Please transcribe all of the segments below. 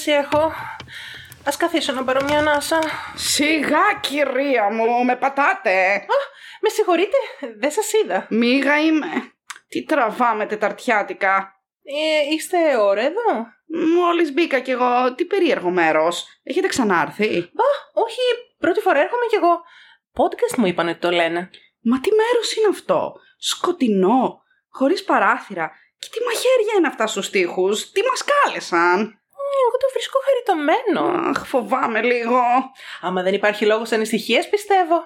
όρεξη έχω. Ας καθίσω να πάρω μια ανάσα. Σιγά κυρία μου, με πατάτε. Α, με συγχωρείτε, δεν σας είδα. Μίγα είμαι. Τι τραβάμε τεταρτιάτικα. Ε, είστε ώρα εδώ; Μόλις μπήκα κι εγώ. Τι περίεργο μέρος. Έχετε ξανάρθει; Μπα, όχι, πρώτη φορά έρχομαι κι εγώ. Podcast μου είπαν ότι το λένε. Μα τι μέρος είναι αυτό; Σκοτεινό. Χωρίς παράθυρα. Και τι μαχαίρια είναι αυτά στους τοίχους. Τι μας κάλεσαν. Εγώ το βρίσκω χαριτωμένο. Αχ, φοβάμαι λίγο. Άμα δεν υπάρχει λόγος ανησυχίας, πιστεύω.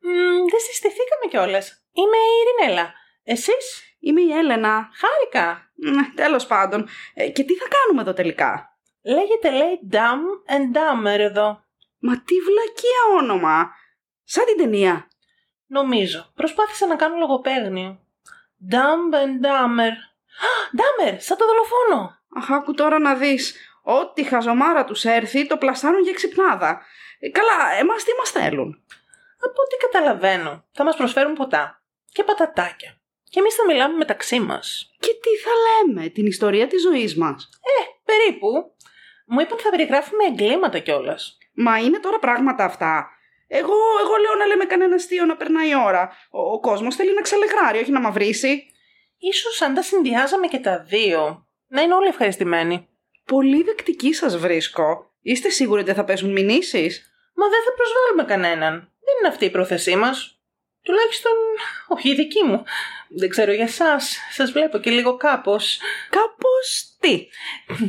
Μ, δεν συστηθήκαμε κιόλας. Είμαι η Ειρηνέλα. Εσείς; Είμαι η Έλενα. Χάρηκα. Ναι, τέλος πάντων. Ε, και τι θα κάνουμε εδώ τελικά; Λέγεται λέει Dumb and Dumber εδώ. Μα τι βλακεία όνομα. Σαν την ταινία. Νομίζω. Προσπάθησα να κάνω λογοπαίγνιο. Dumb and Dumber. Dumber, σαν το δολοφόνο. Αχ, άκου τώρα να δεις. Ό,τι χαζομάρα τους έρθει, το πλασάρουν για ξυπνάδα. Ε, καλά, εμάς τι μας θέλουν; Από ό,τι καταλαβαίνω, θα μας προσφέρουν ποτά. Και πατατάκια. Και εμείς θα μιλάμε μεταξύ μας. Και τι θα λέμε, την ιστορία της ζωής μας; Ε, περίπου. Μου είπαν θα περιγράφουμε εγκλήματα κιόλας. Μα είναι τώρα πράγματα αυτά. Εγώ, εγώ λέω να λέμε κανένα αστείο να περνάει η ώρα. Ο, ο κόσμος θέλει να ξαλεγράρει, όχι να μαυρίσει. Ίσως αν τα συνδυάζαμε και τα δύο, να είναι όλοι ευχαριστημένοι. Πολύ δεκτική σας βρίσκω. Είστε σίγουροι ότι δεν θα πέσουν μηνύσεις; Μα δεν θα προσβάλλουμε κανέναν. Δεν είναι αυτή η πρόθεσή μας. Τουλάχιστον, όχι η δική μου. Δεν ξέρω για εσάς. Σας βλέπω και λίγο κάπως. Κάπως τι;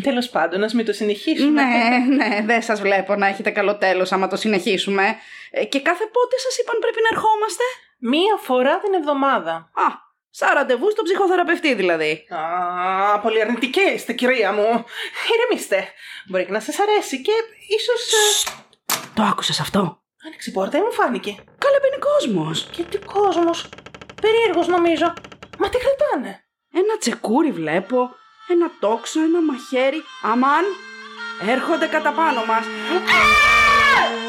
Τέλος πάντων, ας μην το συνεχίσουμε. ναι, ναι, δεν σας βλέπω να έχετε καλό τέλος άμα το συνεχίσουμε. Ε, και κάθε πότε σας είπαν πρέπει να ερχόμαστε; Μία φορά την εβδομάδα. Α, σαν ραντεβού στον ψυχοθεραπευτή δηλαδή. Α, πολύ αρνητική είστε, κυρία μου. Ηρεμήστε. Μπορεί και να σας αρέσει και ίσως... ε, Το άκουσες αυτό; Άνοιξε η πόρτα ή μου φάνηκε. Καλά μπαίνει κόσμος. Και τι κόσμος. Περίεργος νομίζω. Μα τι κρατάνε; Ένα τσεκούρι βλέπω, ένα τόξο, ένα μαχαίρι. Αμάν, έρχονται κατά πάνω μας. Α!